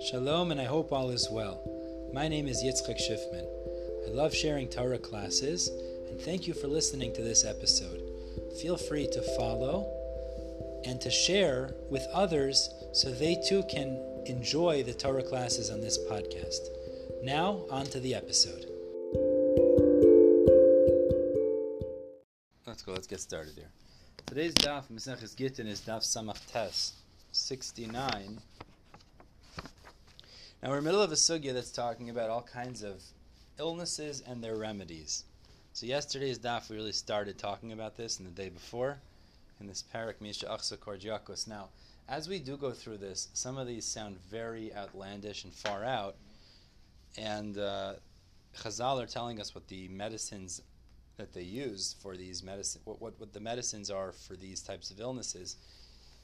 Shalom, and I hope all is well. My name is Yitzchak Schiffman. I love sharing Torah classes, and thank you for listening to this episode. Feel free to follow and to share with others so they too can enjoy the Torah classes on this podcast. Now, on to the episode. Let's go, let's get started here. Today's daf, Maseches Gittin, is daf Samach Tes, 69. Now, we're in the middle of a sugya that's talking about all kinds of illnesses and their remedies. So, yesterday's daf, we really started talking about this, and the day before, in this parak Misha Achsa Kordiakos. Now, as we do go through this, some of these sound very outlandish and far out, and uh, Chazal are telling us what the medicines that they use for these medicine, what, what, what the medicines are for these types of illnesses.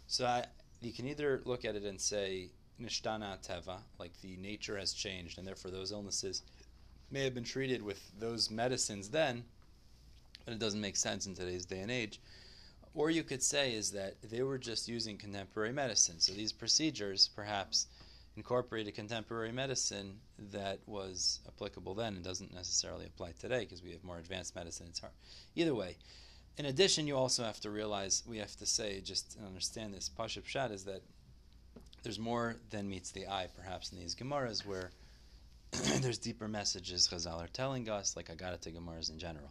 So I, you can either look at it and say nishtana teva, like the nature has changed, and therefore those illnesses may have been treated with those medicines then, but it doesn't make sense in today's day and age. Or you could say is that they were just using contemporary medicine. So these procedures perhaps incorporated contemporary medicine that was applicable then and doesn't necessarily apply today because we have more advanced medicine. It's hard. Either way, in addition, you also have to realize, we have to say, just understand this, Pashab Shad is that there's more than meets the eye, perhaps, in these Gemaras where there's deeper messages Chazal are telling us, like Agarata Gemaras in general.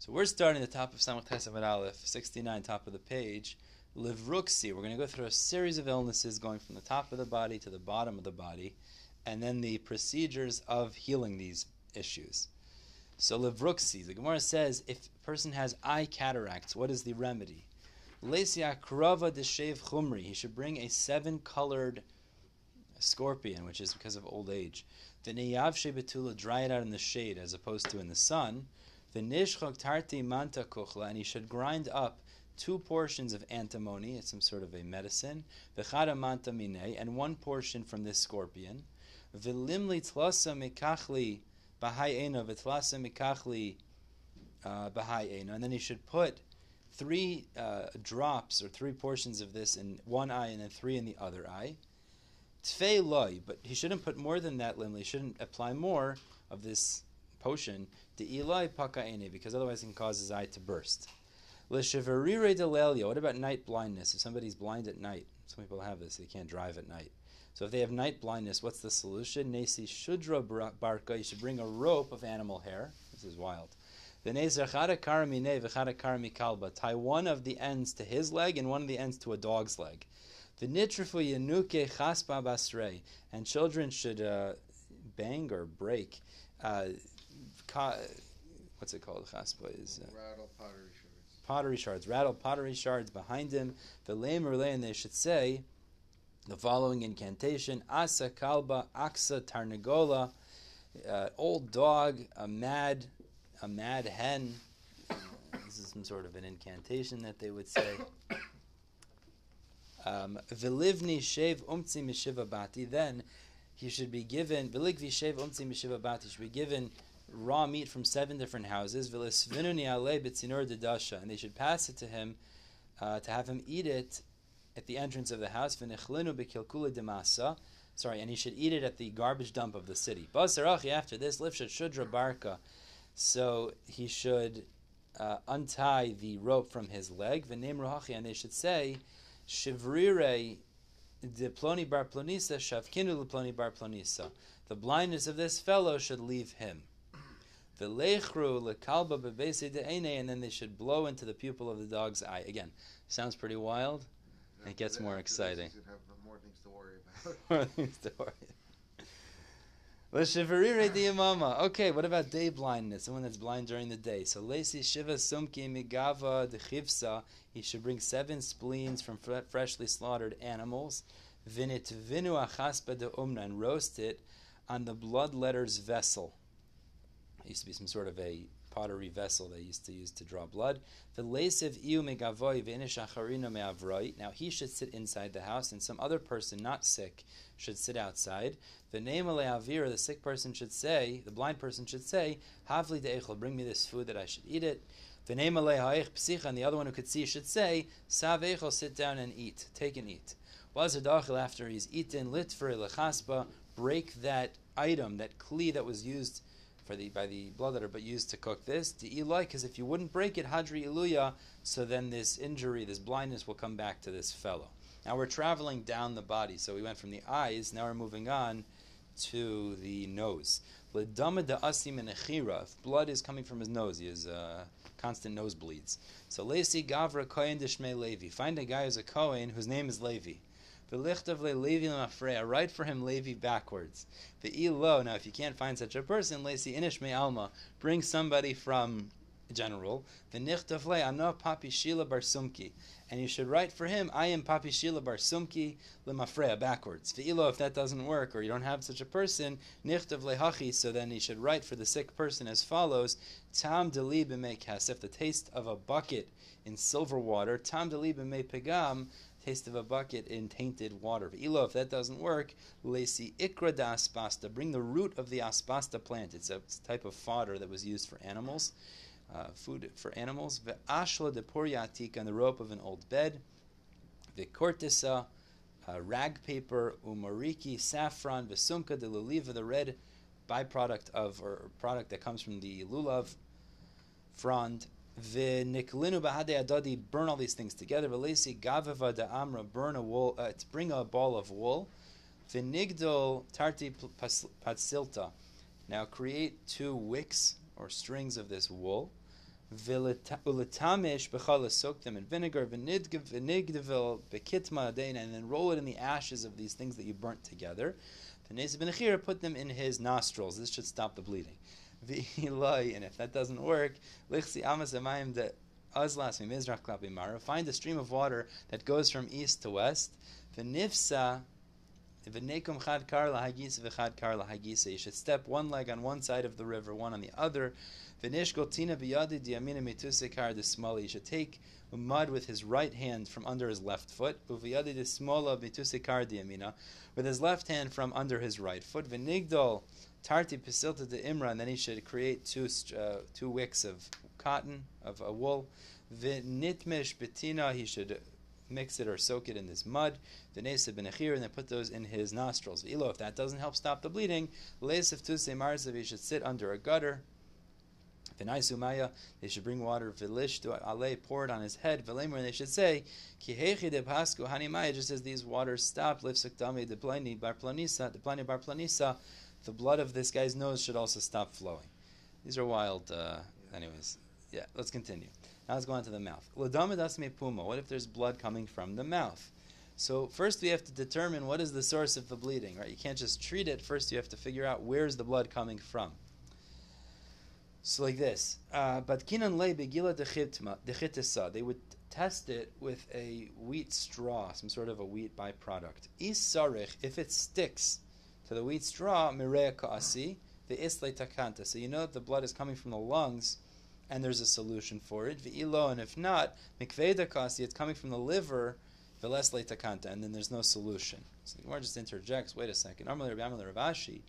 So we're starting at the top of Samach Tesavat Aleph, 69, top of the page. Livruxi, we're going to go through a series of illnesses going from the top of the body to the bottom of the body, and then the procedures of healing these issues. So Livruxi, the Gemara says, if a person has eye cataracts, what is the remedy? Lesia krava deshev chumri. He should bring a seven-colored scorpion, which is because of old age. The neyav shebetula, dry it out in the shade as opposed to in the sun. The nishchok tarti manta kuchla, and he should grind up two portions of antimony, it's some sort of a medicine. V'chada manta mine, and one portion from this scorpion. V'limli tlasa mikachli bahayena v'tlasa mikachli uh, bahayena, and then he should put three uh, drops or three portions of this in one eye and then three in the other eye. Tfei loy, but he shouldn't put more than that limli. Shouldn't apply more of this potion to Eli pakaene because otherwise it can cause his eye to burst. L'sheverire delelio. What about night blindness? If somebody's blind at night, some people have this; they can't drive at night. So if they have night blindness, what's the solution? Nesi shudra barka. You should bring a rope of animal hair. This is wild. Tie one of the ends to his leg and one of the ends to a dog's leg. The nitrifu yenuke chaspa basrei. And children should uh, bang or break. Uh, ka, what's it called? Chaspa is. Uh, rattle pottery shards. Pottery shards. Rattle pottery shards behind him. The lame or and they should say the following incantation Asa kalba aksa tarnagola. Uh, old dog, a mad a mad hen. This is some sort of an incantation that they would say. Um, shev umtzi mishiva bati. Then he should be given viligvi shev umtzi mishiva bati. Should be given raw meat from seven different houses. Vilisvinuni ale bitzinor dedasha, and they should pass it to him uh, to have him eat it at the entrance of the house. Vinichlinu bekilkula demasa. Sorry, and he should eat it at the garbage dump of the city. Basarachi after this, lifshat shudra barka. So he should uh, untie the rope from his leg, v'neim rohachi, and they should say, shivrire de ploni bar plonisa shavkinu ploni bar plonisa. The blindness of this fellow should leave him. V'lechru lekalba bebese de'ene, and then they should blow into the pupil of the dog's eye. Again, sounds pretty wild. it gets more exciting. More things to worry about. more things to worry about. Okay, what about day blindness? Someone that's blind during the day. So lesi shiva sumki migava dechivsa. He should bring seven spleens from freshly slaughtered animals. Vinit vinu achaspa de umna and roast it on the blood letters vessel. It used to be some sort of a pottery vessel they used to use to draw blood. Now he should sit inside the house, and some other person not sick should sit outside. The the sick person should say, the blind person should say, Havli de'echel, bring me this food that I should eat it. And the other one who could see should say, Sav echel, sit down and eat, take and eat. after he's eaten, litfer lechaspa, break that item, that kli that was used for the by the bloodletter, but used to cook this. To Eloi, because if you wouldn't break it, hadri iluya, so then this injury, this blindness will come back to this fellow. Now we're traveling down the body, so we went from the eyes. Now we're moving on to the nose. If blood is coming from his nose, he has uh, constant nosebleeds. So Lesi Gavra Kohen Dishme Levi. Find a guy who's a Kohen whose name is Levi. V'lichtavle Levi Mafreya. Write for him Levi backwards. The Ve'ilo. Now, if you can't find such a person, Lesi Inishme Alma. Bring somebody from general. The of V'nichtavle Ano Papi Shila Barsumki and you should write for him, I am Papi Shila Bar Sumki Lemafreya, backwards. The Ve'ilo, if that doesn't work, or you don't have such a person, Nichtav Lehachi, so then you should write for the sick person as follows, Tam Deli B'mei Kasef, the taste of a bucket in silver water, Tam Deli B'mei Pegam, taste of a bucket in tainted water. Ve'ilo, if that doesn't work, Lesi Ikra da Aspasta, bring the root of the Aspasta plant. It's a type of fodder that was used for animals uh, food for animals. Ve'ashla de poriatik on the rope of an old bed. Ve'kortisa, uh, rag paper, umariki, saffron, vesumka de luliva, the red byproduct of or product that comes from the lulav frond. V'niklinu b'hadei adadi, burn all these things together. V'lesi gavava da amra, burn a wool, uh, to bring a ball of wool. V'nigdol tarti patsilta. Now create two wicks or strings of this wool. Ulatamish bechala soak them in vinegar, vinigdevil bekitma and then roll it in the ashes of these things that you burnt together. V'nesa benachir put them in his nostrils. This should stop the bleeding. And if that doesn't work. Find a stream of water that goes from east to west. You should step one leg on one side of the river, one on the other. You should take mud with his right hand from under his left foot. With his left hand from under his right foot. Tarti pisilta de imra. And then he should create two, uh, two wicks of cotton, of a wool. V'nitmish betina. He should mix it or soak it in this mud, v'nesib benechir, and then put those in his nostrils. Ilo, if that doesn't help stop the bleeding, leisif tuse marzav, he should sit under a gutter. V'naisumaya, they should bring water, v'lish to ale, pour it on his head, v'lemer, and they should say, ki hechi de pasku hanimaya, just as these waters stop, lifsuk dami de plani bar planisa, de bar planisa, the blood of this guy's nose should also stop flowing. These are wild, uh, anyways. Yeah, let's continue. Now let's go on to the mouth. puma. What if there's blood coming from the mouth? So first we have to determine what is the source of the bleeding, right? You can't just treat it. First you have to figure out where's the blood coming from. So like this, uh, but kinan le begila dechitisa. They would test it with a wheat straw, some sort of a wheat byproduct. Isarich, if it sticks to the wheat straw, mirea kaasi, the isle takanta. So you know that the blood is coming from the lungs and there's a solution for it. V'ilo, and if not, mikveda kasi, it's coming from the liver, veles takanta, and then there's no solution. So the Gemara just interjects, wait a second. Normally Rabbi Amel Rav Ashi,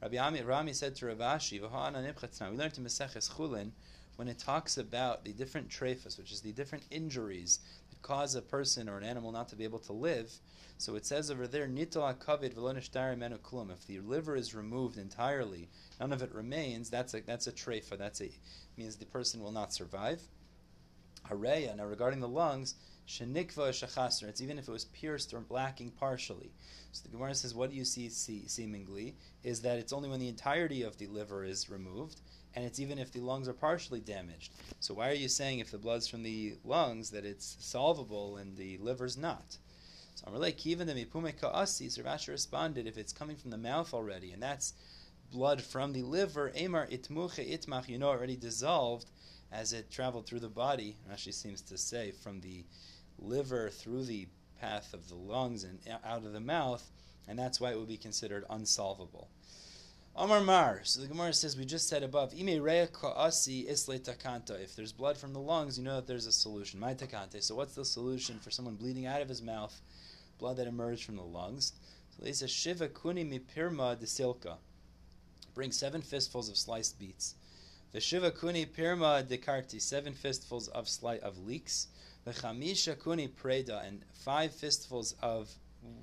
Rabbi Ami, Rami said to Rav Ashi, we learned to Meseches Chulin, when it talks about the different trephas, which is the different injuries that cause a person or an animal not to be able to live, so it says over there, Nito akavid menu klum. If the liver is removed entirely, none of it remains. That's a that's a treifa. That's a means the person will not survive. Hareya. Now regarding the lungs, shenikva shachasr. It's even if it was pierced or lacking partially. So the Gemara says, what do you see, see seemingly is that it's only when the entirety of the liver is removed, and it's even if the lungs are partially damaged. So why are you saying if the blood's from the lungs that it's solvable and the liver's not? So Amalek, even the mipume ka'asi, Rashi responded, if it's coming from the mouth already, and that's blood from the liver, Emar itmuche itmach, you know, already dissolved as it traveled through the body. Rashi seems to say from the liver through the path of the lungs and out of the mouth, and that's why it would be considered unsolvable. Amar Mar. So the Gemara says we just said above. Ime rea ka'asi isle takanta. If there's blood from the lungs, you know that there's a solution. My takante. So what's the solution for someone bleeding out of his mouth? Blood that emerged from the lungs. So they say shiva kuni mipirma de silka. Bring seven fistfuls of sliced beets. The shiva kuni pirma de karti, seven fistfuls of slice of leeks. The chamisha kuni preda, and five fistfuls of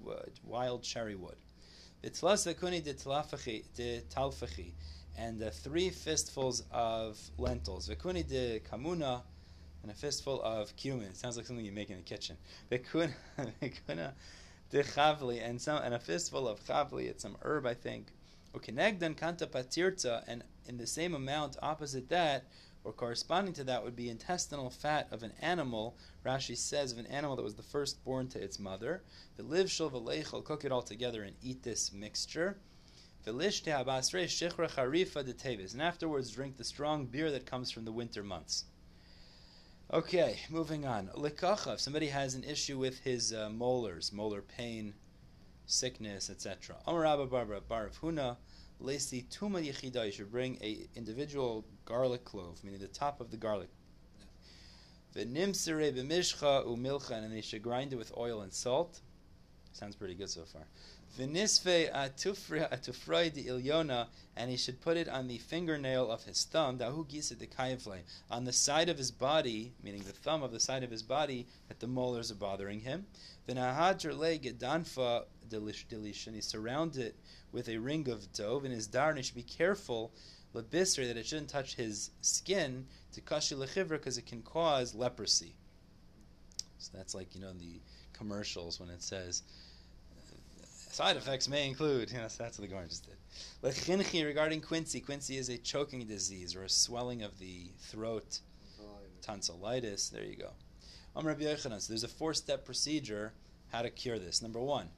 uh, wild cherry wood. V'kuni de talafachi- de talfachi, and uh, three fistfuls of lentils. V'kuni de kamuna, and a fistful of cumin. It sounds like something you make in the kitchen. V'kuna v'kuna uh, de chavli, and some and a fistful of chavli. It's some herb, I think. Ukenegdan kanta patirta, and in the same amount opposite that, or corresponding to that, would be intestinal fat of an animal. Rashi says of an animal that was the first born to its mother. The live shul v'leichel, cook it all together and eat this mixture. And afterwards drink the strong beer that comes from the winter months. Okay, moving on. Likacha, if somebody has an issue with his uh, molars, molar pain, sickness, etc. Amar Rabba Barbara Bar of Huna, Lesi Tuma Yechida, you should bring a individual garlic clove, meaning the top of the garlic. V'nimsere b'mishcha umilcha, and they should grind it with oil and salt. Sounds pretty good so far. Atufroi de ilyona, and he should put it on the fingernail of his thumb, dahu gisa de kayavle, on the side of his body, meaning the thumb of the side of his body, that the molars are bothering him. V'nahadr le gedanfa delish, and he surround it with a ring of dove, and his dar, and he should be careful, lebisri, that it shouldn't touch his skin, to kashi lechivra, because it can cause leprosy. So that's like, you know, in the commercials when it says, Side effects may include, you know, that's what the Gemara just did. Lechinchi regarding quinsy. Quinsy is a choking disease or a swelling of the throat, tonsillitis. There you go. So there's a four-step procedure how to cure this. Number one,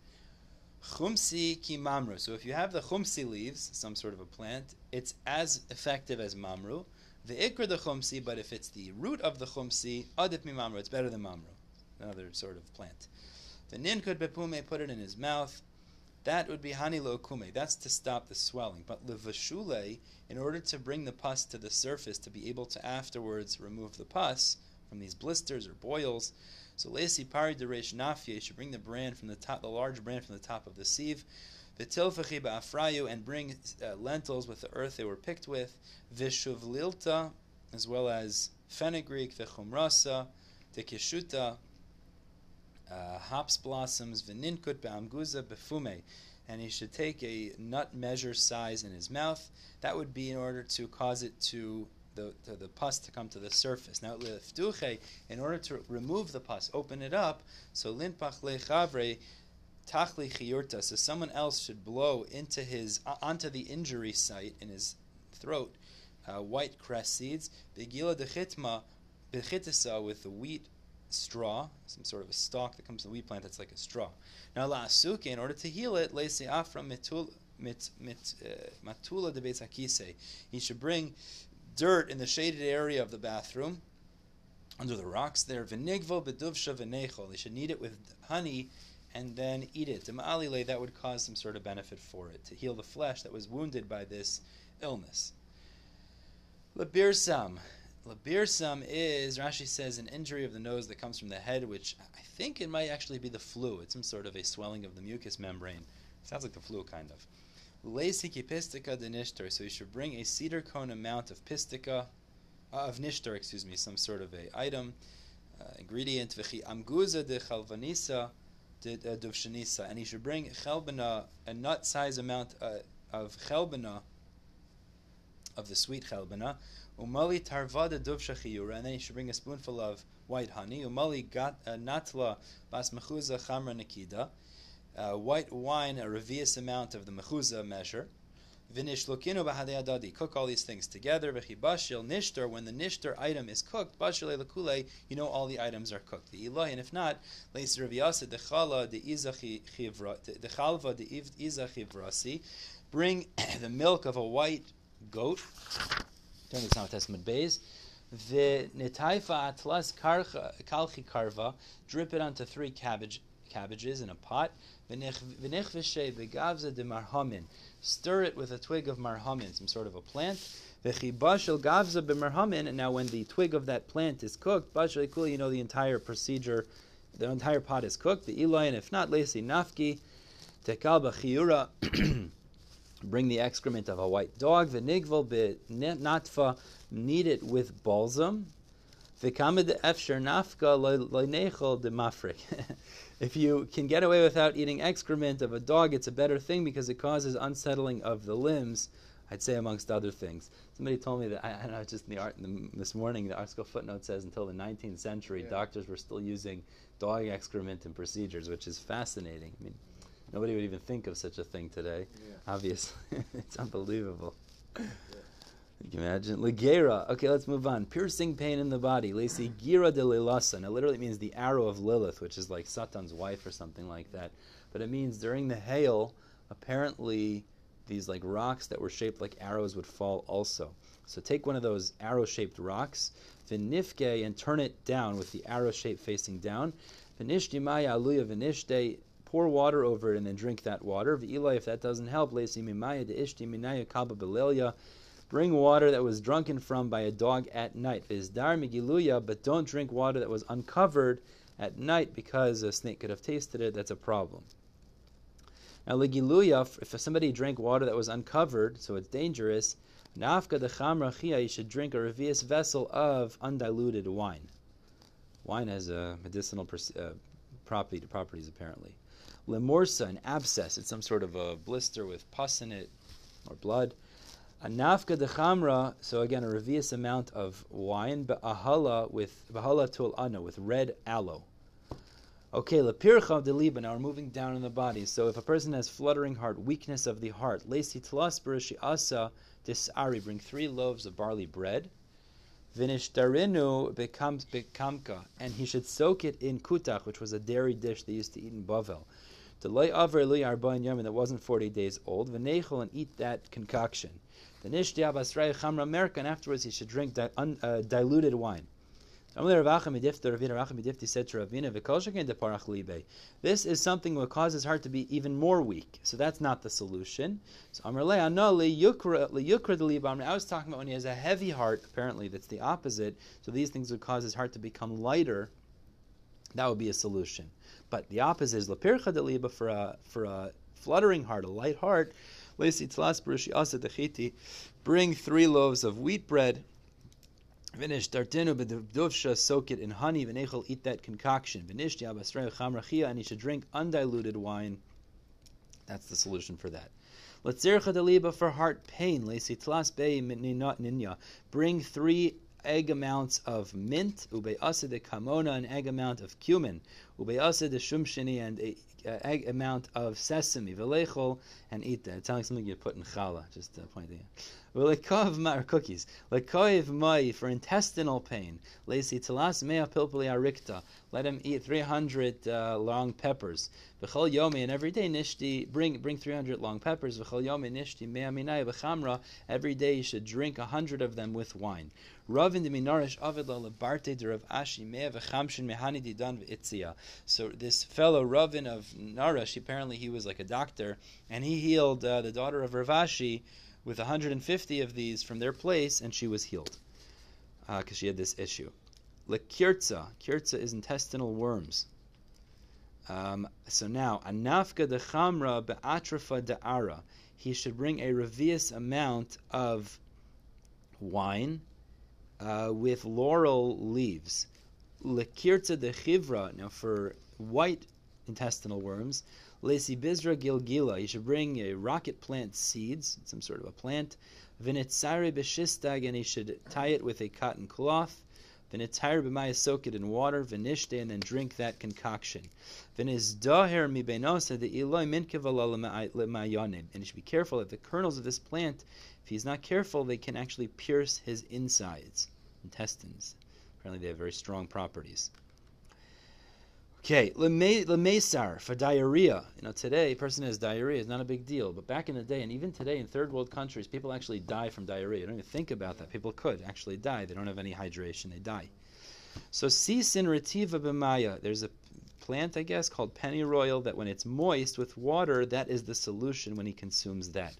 chumsi ki mamru. So if you have the chumsi leaves, some sort of a plant, it's as effective as mamru. The ikr the chumsi, but if it's the root of the chumsi, adip mi mamru. It's better than mamru, another sort of plant. The nin could bepume put it in his mouth. That would be hanilo kume. That's to stop the swelling. But levashule, in order to bring the pus to the surface, to be able to afterwards remove the pus from these blisters or boils. So lesi pari deresh nafye should bring the brand from the top, the large brand from the top of the sieve. V'tilfachi ba'afrayu and bring uh, lentils with the earth they were picked with. V'shuvlilta, as well as fenugreek, v'chumrasa, tekeshuta, uh, hops blossoms, v'ninkut be'amguza befume, and he should take a nut measure size in his mouth. That would be in order to cause it to the, to the pus to come to the surface. Now, leftuche, in order to remove the pus, open it up, so linpach lechavre tachli chiyurta, so someone else should blow into his, onto the injury site in his throat, uh, white cress seeds, begila dechitma, bechitisa, with the wheat straw, some sort of a stalk that comes from the wheat plant that's like a straw. Now, la asuke, in order to heal it, lesi afra uh, matula de betzakise. He should bring dirt in the shaded area of the bathroom, under the rocks there. Vinigvo beduvsha v'nechol. He should knead it with honey and then eat it. Ma'alile, that would cause some sort of benefit for it, to heal the flesh that was wounded by this illness. Labirsam. Labirsam is, Rashi says, an injury of the nose that comes from the head, which I think it might actually be the flu. It's some sort of a swelling of the mucous membrane. Sounds like the flu, kind of. Pistica de nishtor. So you should bring a cedar cone amount of pistica, uh, of nishtor, excuse me, some sort of a item, uh, ingredient. V'chi amguza de chalvanisa de uh, duvshanisa. And he should bring chelbana, a nut size amount uh, of chelbana, of the sweet chelbana. Umali tarvada duvsha chiyura, and then you should bring a spoonful of white honey. Umali uh, natla bas mechuza chamra nikida, uh, white wine, a revius amount of the mechuza measure. Vinish lokinu adadi. Cook all these things together. V'chibashil nishter. When the nishter item is cooked, bashil lekule, you know all the items are cooked. The ilahi, and if not, leis reviyasa dechala de izachi chivra, de chalva de izachivrasi. Bring the milk of a white goat. Turn to Psalm Testament Bays. The netaifa atlas kalchi karva. Drip it onto three cabbage cabbages in a pot. V'nechvishe begavza de marhamin. Stir it with a twig of marhamin, some sort of a plant. V'chibashel gavza b'marhamin. And now, when the twig of that plant is cooked, bashel you know the entire procedure. The entire pot is cooked. The ilai, and if not, lesi nafki. Tekal b'chiyura. Bring the excrement of a white dog. V'nigval b'natfa. Knead it with balsam. Efsher nafka loynechol de mafrik. If you can get away without eating excrement of a dog, it's a better thing because it causes unsettling of the limbs. I'd say amongst other things. Somebody told me that I, I don't know just in the art in the, this morning the article footnote says until the 19th century Yeah. doctors were still using dog excrement in procedures, which is fascinating. I mean, nobody would even think of such a thing today. Yeah. Obviously, it's unbelievable. You can imagine. Ligera. Okay, let's move on. Piercing pain in the body. Lacey gira de lilasa. Now, literally means the arrow of Lilith, which is like Satan's wife or something like that. But it means during the hail, apparently these like rocks that were shaped like arrows would fall also. So take one of those arrow-shaped rocks, vinifke, and turn it down with the arrow shape facing down. Vinishti maya aluya vinishte. Pour water over it and then drink that water. V'ila, if that doesn't help. Bring water that was drunken from by a dog at night. But don't drink water that was uncovered at night because a snake could have tasted it. That's a problem. Now, ligiluya, if somebody drank water that was uncovered, so it's dangerous, nafka de Chamrachia, you should drink a revius vessel of undiluted wine. Wine has a medicinal uh, property, properties, apparently. Lemorsa, an abscess, it's some sort of a blister with pus in it or blood. A nafka de chamra, so again, a revius amount of wine, ba'ahala with ba'ahala tul ana, with red aloe. Okay, lepircha de liba. Now we're moving down in the body. So if a person has fluttering heart, weakness of the heart, lesi tlas asa disari, bring three loaves of barley bread. Vinishtarinu becomes bekamka, and he should soak it in kutach, which was a dairy dish they used to eat in Bavel. To lay over li arbain yamin that wasn't forty days old. V'nechel and eat that concoction. The nishti abasrei chamra merka, and afterwards he should drink di- un, uh, diluted wine. This is something that causes heart to be even more weak. So that's not the solution. So I was talking about when he has a heavy heart, apparently that's the opposite. So these things would cause his heart to become lighter. That would be a solution. But the opposite is lapircha deliba for a for a fluttering heart, a light heart. Bring three loaves of wheat bread. Vinish dartinu b'duvsha, soak it in honey. V'nechel, eat that concoction. Vinish diabasrei chamrachia, and he should drink undiluted wine. That's the solution for that. Letzircha deliba for heart pain. Lesitlas bei ninya. Bring three egg amounts of mint. Ube asa de kamona, an egg amount of cumin. Ube asa de shumshini, and a egg amount of sesame. Velechol, and eat that. It's telling something you put in challah. Just uh, pointing out. V'lekov ma or cookies. Lekoiv mai for intestinal pain. Lesi telas mea pilpuli arikta. Let him eat 300 uh, long peppers. V'chol yomi and every day nishti bring bring 300 long peppers. V'chol yomi nishti mea minai v'chamra. Every day you should drink a hundred of them with wine. Ravin de minarish avid lo lebarte de Rav Ashi v'itzia. So this fellow Ravin of Narash, apparently he was like a doctor, and he healed uh, the daughter of Rav Ashi with 150 of these from their place, and she was healed because uh, she had this issue. Lekirtza. Kirtza is intestinal worms. Um, so now, anafka de chamra be'atrafa da'ara. He should bring a revius amount of wine uh, with laurel leaves. Lekirtza de chivra. Now, for white intestinal worms, Lesi bizra gilgila. You should bring a rocket plant seeds, some sort of a plant. Vinitzare b'shistag, and he should tie it with a cotton cloth. Vinitzare b'maya, soak it in water. Vinishte, and then drink that concoction. Vinizdaher mi benosa de iloi minkevala. And you should be careful that the kernels of this plant, if he's not careful, they can actually pierce his insides, intestines. Apparently, they have very strong properties. Okay, lemesar for diarrhea. You know, today a person has diarrhea is not a big deal, but back in the day, and even today in third world countries, people actually die from diarrhea. You don't even think about that. People could actually die. They don't have any hydration. They die. So sisin retiva b'maya. There's a plant, I guess, called pennyroyal that when it's moist with water, that is the solution when he consumes that.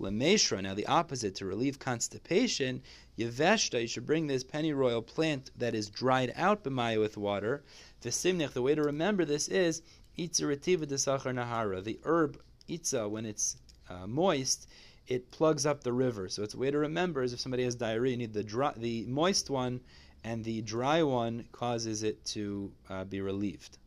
Lemeshra, now the opposite, to relieve constipation, yeveshta, you should bring this pennyroyal plant that is dried out b'maya with water. The simnech, the way to remember this is itza retiva desachar nahara. The herb itza, when it's uh, moist, it plugs up the river. So it's a way to remember is if somebody has diarrhea, you need the dry, the moist one and the dry one causes it to uh, be relieved.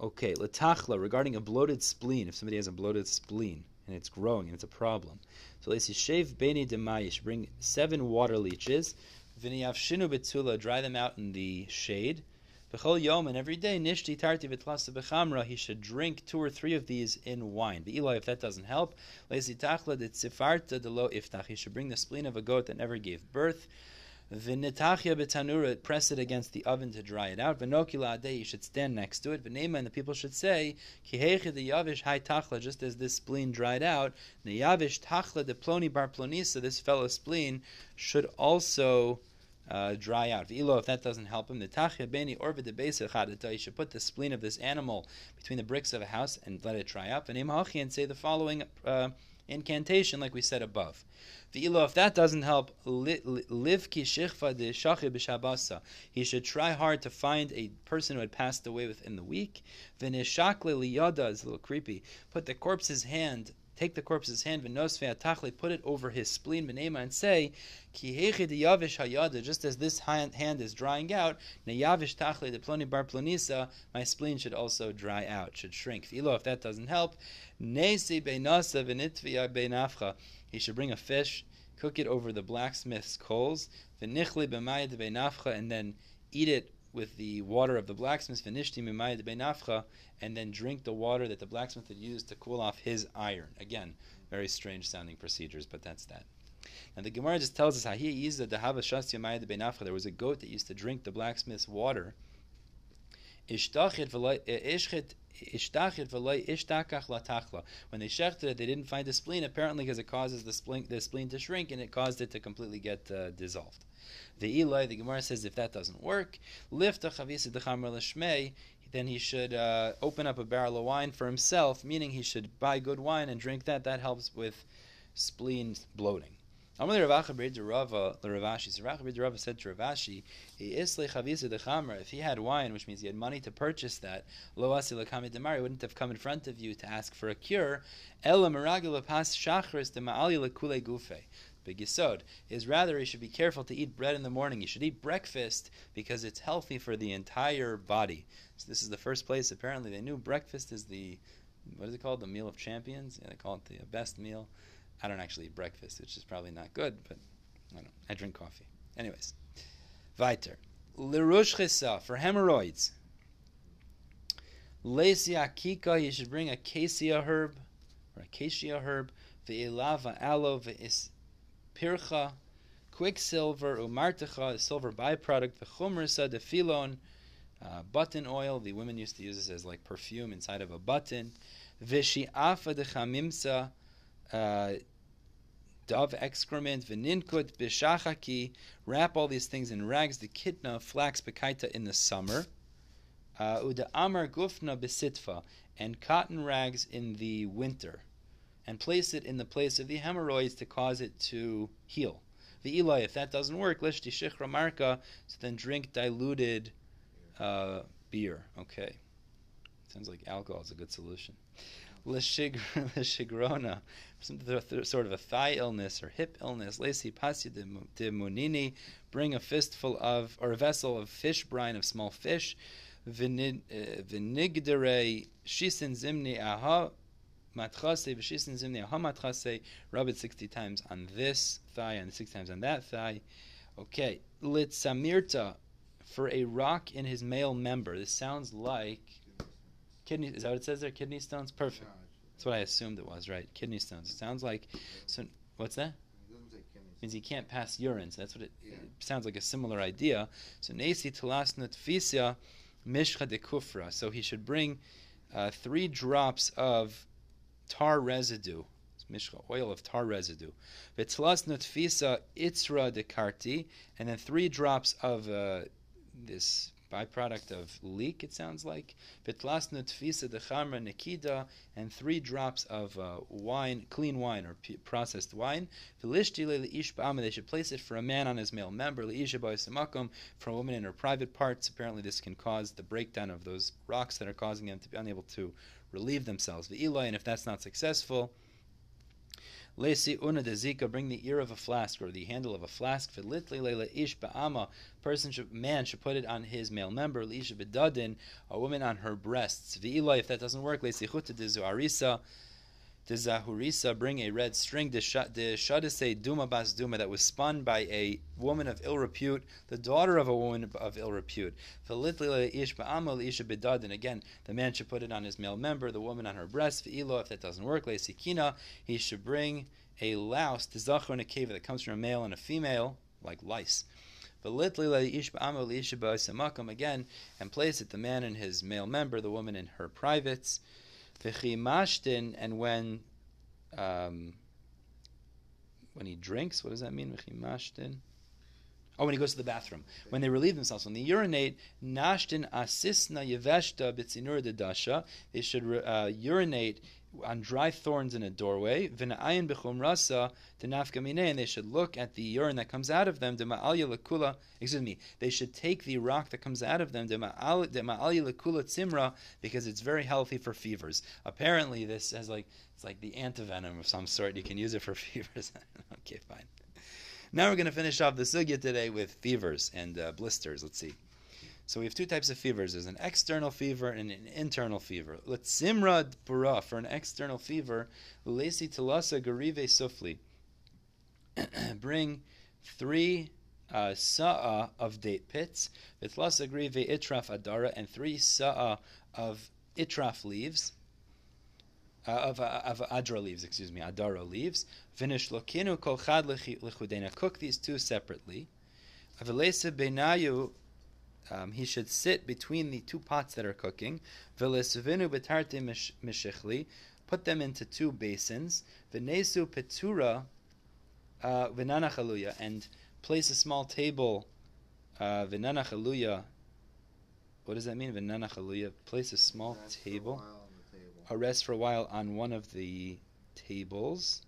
Okay, latachla, regarding a bloated spleen, if somebody has a bloated spleen and it's growing and it's a problem. So let's shave beni demayish, bring seven water leeches, v'niyav shinu betula, dry them out in the shade. B'chol yom, and every day, nishti tarti v'tlasa b'chamra, he should drink two or three of these in wine. V'ilai, if that doesn't help, lezi tachla de tzifarta de lo iftach, he should bring the spleen of a goat that never gave birth. V'nitachya b'tanura, press it against the oven to dry it out. V'nokila adeh, you should stand next to it. V'nema, and the people should say, Kiheche de yavish hai tachla, just as this spleen dried out, ne yavish tachla de ploni bar plonisa, this fellow's spleen should also uh, dry out. V'ilo, if that doesn't help him, the tachya beni orva de beisachadata, you should put the spleen of this animal between the bricks of a house and let it dry up. And and say the following uh, incantation, like we said above. V'ilo, if that doesn't help. He should try hard to find a person who had passed away within the week. V'neshakle liyada is a little creepy. Put the corpse's hand take the corpse's hand, tachle, put it over his spleen, benema, and say, ki yavish hayada, just as this hand is drying out, yavish tachle de ploni bar plonisa, my spleen should also dry out, should shrink. Filo, if that doesn't help, nesi beinasa v'nitvia beinafcha, he should bring a fish, cook it over the blacksmith's coals, v'nichli b'mayad beinafcha, and then eat it with the water of the blacksmith, and then drink the water that the blacksmith had used to cool off his iron. Again, very strange sounding procedures, but that's that. And the Gemara just tells us how he used the hava shas yamayad beinafcha. There was a goat that used to drink the blacksmith's water. Ishtachit when they shechted it, they didn't find the spleen, apparently because it causes the spleen, the spleen to shrink and it caused it to completely get uh, dissolved. The Eli, the Gemara says if that doesn't work, lift a chavisa dechamer l'shmei, then he should uh, open up a barrel of wine for himself, meaning he should buy good wine and drink that. That helps with spleen bloating. Rav Ashi. So Ravacha Rava said to Rav Ashi, If he had wine, which means he had money to purchase that, Lo Demari wouldn't have come in front of you to ask for a cure. Ela Pas Shachris de Ma'ali Yisod is rather he should be careful to eat bread in the morning. He should eat breakfast because it's healthy for the entire body. So this is the first place. Apparently, they knew breakfast is the what is it called? The meal of champions. Yeah, they call it the best meal. I don't actually eat breakfast, which is probably not good, but I don't. I drink coffee. Anyways, weiter. Lerush chisa for hemorrhoids. Lesia kika, you should bring a cassia herb or acacia herb. Ve'ilava aloe ve'is pircha. Quicksilver umartecha, a silver byproduct. Ve'chumrisa defilon, uh, button oil. The women used to use this as like perfume inside of a button. Vishiafa de chamimsa uh, dove excrement, v'ninkut b'shachaki, wrap all these things in rags, the kitna, flax bekaita in the summer, uh, uda amar gufna besitva, and cotton rags in the winter, and place it in the place of the hemorrhoids to cause it to heal. The Eli, if that doesn't work, lishti shichra marka, so then drink diluted uh, beer. Okay. Sounds like alcohol is a good solution. Lishigrona, sort of a thigh illness or hip illness. Lesi pasi de munini, bring a fistful of, or a vessel of fish brine of small fish. Eh, vinigdere shisin zimni aha matrase v'shisin aha matrase. Rub it 60 times on this thigh and 60 times on that thigh. Okay. Litzamirta, for a rock in his male member. This sounds like kidney. Is that what it says there? Kidney stones. Perfect. That's what I assumed it was, right? Kidney stones. It sounds like. So what's that? Means he can't pass urine. So that's what it, yeah. it sounds like. A similar idea. So nesi telas nutfisia mishcha de kufra. So he should bring uh, three drops of tar residue mishcha, oil of tar residue. V'tlas nutfisa itzra de karti, and then three drops of uh, this byproduct of leek, it sounds like. Tfisa de chamra nikida, and three drops of uh, wine, clean wine or p- processed wine. They should place it for a man on his male member, for a woman in her private parts. Apparently, this can cause the breakdown of those rocks that are causing them to be unable to relieve themselves. And if that's not successful, Lesi una de zika, bring the ear of a flask or the handle of a flask. V'litli leila ish ba'ama, person should, man should put it on his male member. Leisha bedadin, a woman on her breasts. V'ila, if that doesn't work, lesi chuta de zuarisa, the Zahurisa bring a red string, the Shadise Duma Bas Duma, that was spun by a woman of ill repute, the daughter of a woman of ill repute. And again, the man should put it on his male member, the woman on her breast. If that doesn't work, he should bring a louse, the Zachar in a cave that comes from a male and a female, like lice. Again, and place it the man in his male member, the woman in her privates. V'chimashtin, and when um, when he drinks, what does that mean? V'chimashtin. Oh, when he goes to the bathroom. When they relieve themselves, when they urinate, nashtin asisna yeveshta bitzinur dedasha. They should uh, urinate on dry thorns in a doorway. And they should look at the urine that comes out of them. Excuse me. They should take the rock that comes out of them. because it's very healthy for fevers. Apparently, this has like it's like the antivenom of some sort. You can use it for fevers. okay, fine. Now we're going to finish off the sugya today with fevers and uh, blisters. Let's see. So we have two types of fevers. There's an external fever and an internal fever. Let's simra pura for an external fever. Lesi talasa garive sufli. Bring three uh, sa'a of date pits. Vitlasa grive itraf adara and three sa'a of itraf leaves. Uh, of, uh, of adra leaves, excuse me, adara leaves. Finish lokinu kol chad lechudena. Cook these two separately. Avilesa benayu um, he should sit between the two pots that are cooking. V'lesvinu betarte mishichli, put them into two basins. V'nesu petura uh, v'nanachaluya, and place a small table. Uh, v'nanachaluya. What does that mean? V'nanachaluya. Place a small Rest table. a, table. A rest for a while on one of the tables.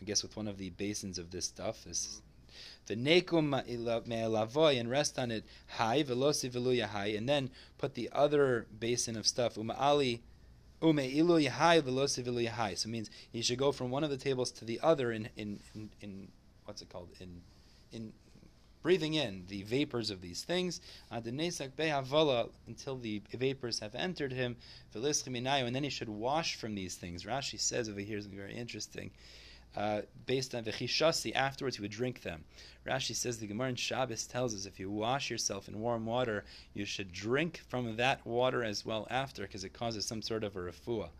I guess with one of the basins of this stuff, this the nekum me'elavoy and rest on it high velosi veluya high, and then put the other basin of stuff uma'ali ume'ilu yahai velosi veluya high. So it means you should go from one of the tables to the other in in in, in what's it called? In in breathing in the vapors of these things. Until the vapors have entered him and then he should wash from these things. Rashi says over here is very interesting uh, based on v'chishasi. Afterwards, he would drink them. Rashi says the Gemara in Shabbos tells us if you wash yourself in warm water, you should drink from that water as well after, because it causes some sort of a refuah.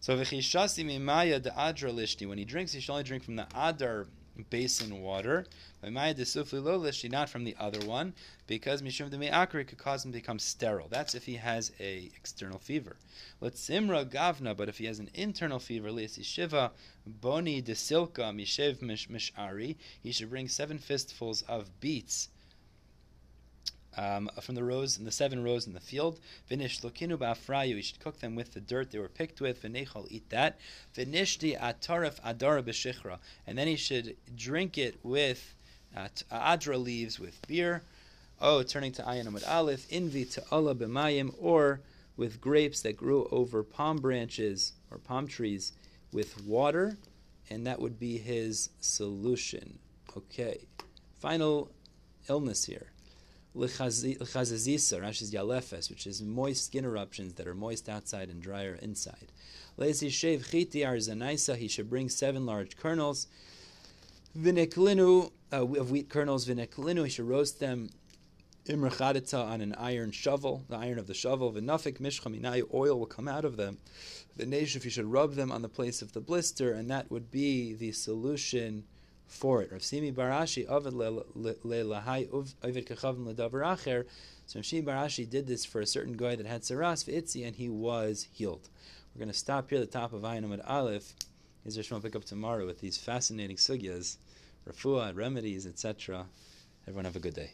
So v'chishasi mimaya de adra lishti. When he drinks, he should only drink from the adar basin water. Not from the other one, because Mishum de Me'akri could cause him to become sterile. That's if he has a external fever. Let's Simra Gavna, but if he has an internal fever, Shiva Boni de Silka Mishev Mishari, he should bring seven fistfuls of beets um, from the rows and the seven rows in the field. Vinish lokinu ba'afrayu. You should cook them with the dirt they were picked with. Vinechol eat that. Vinishti atarif adara b'shichra, and then he should drink it with uh, adra leaves with beer. Oh, turning to ayin amud aleph, invi to Allah b'mayim, or with grapes that grew over palm branches or palm trees with water, and that would be his solution. Okay, final illness here l'chazazisa, Rashi's yalefes, which is moist skin eruptions that are moist outside and drier inside. Le'ezi shev chiti arzanaisa, he should bring seven large kernels. Vineklinu, uh, of wheat kernels, vineklinu, he should roast them imrachadita on an iron shovel, the iron of the shovel. V'nafik mishchaminayu, oil will come out of them. The neshuf, you should rub them on the place of the blister, and that would be the solution for it. Rav Simi bar Ashi lelahai kachavim acher. So Rav Simi bar Ashi did this for a certain guy that had saras v'itzi, and he was healed. We're going to stop here at the top of Ayin Amud Aleph. Is Rishon pick up tomorrow with these fascinating sugyas, refuah, remedies, etc. Everyone have a good day.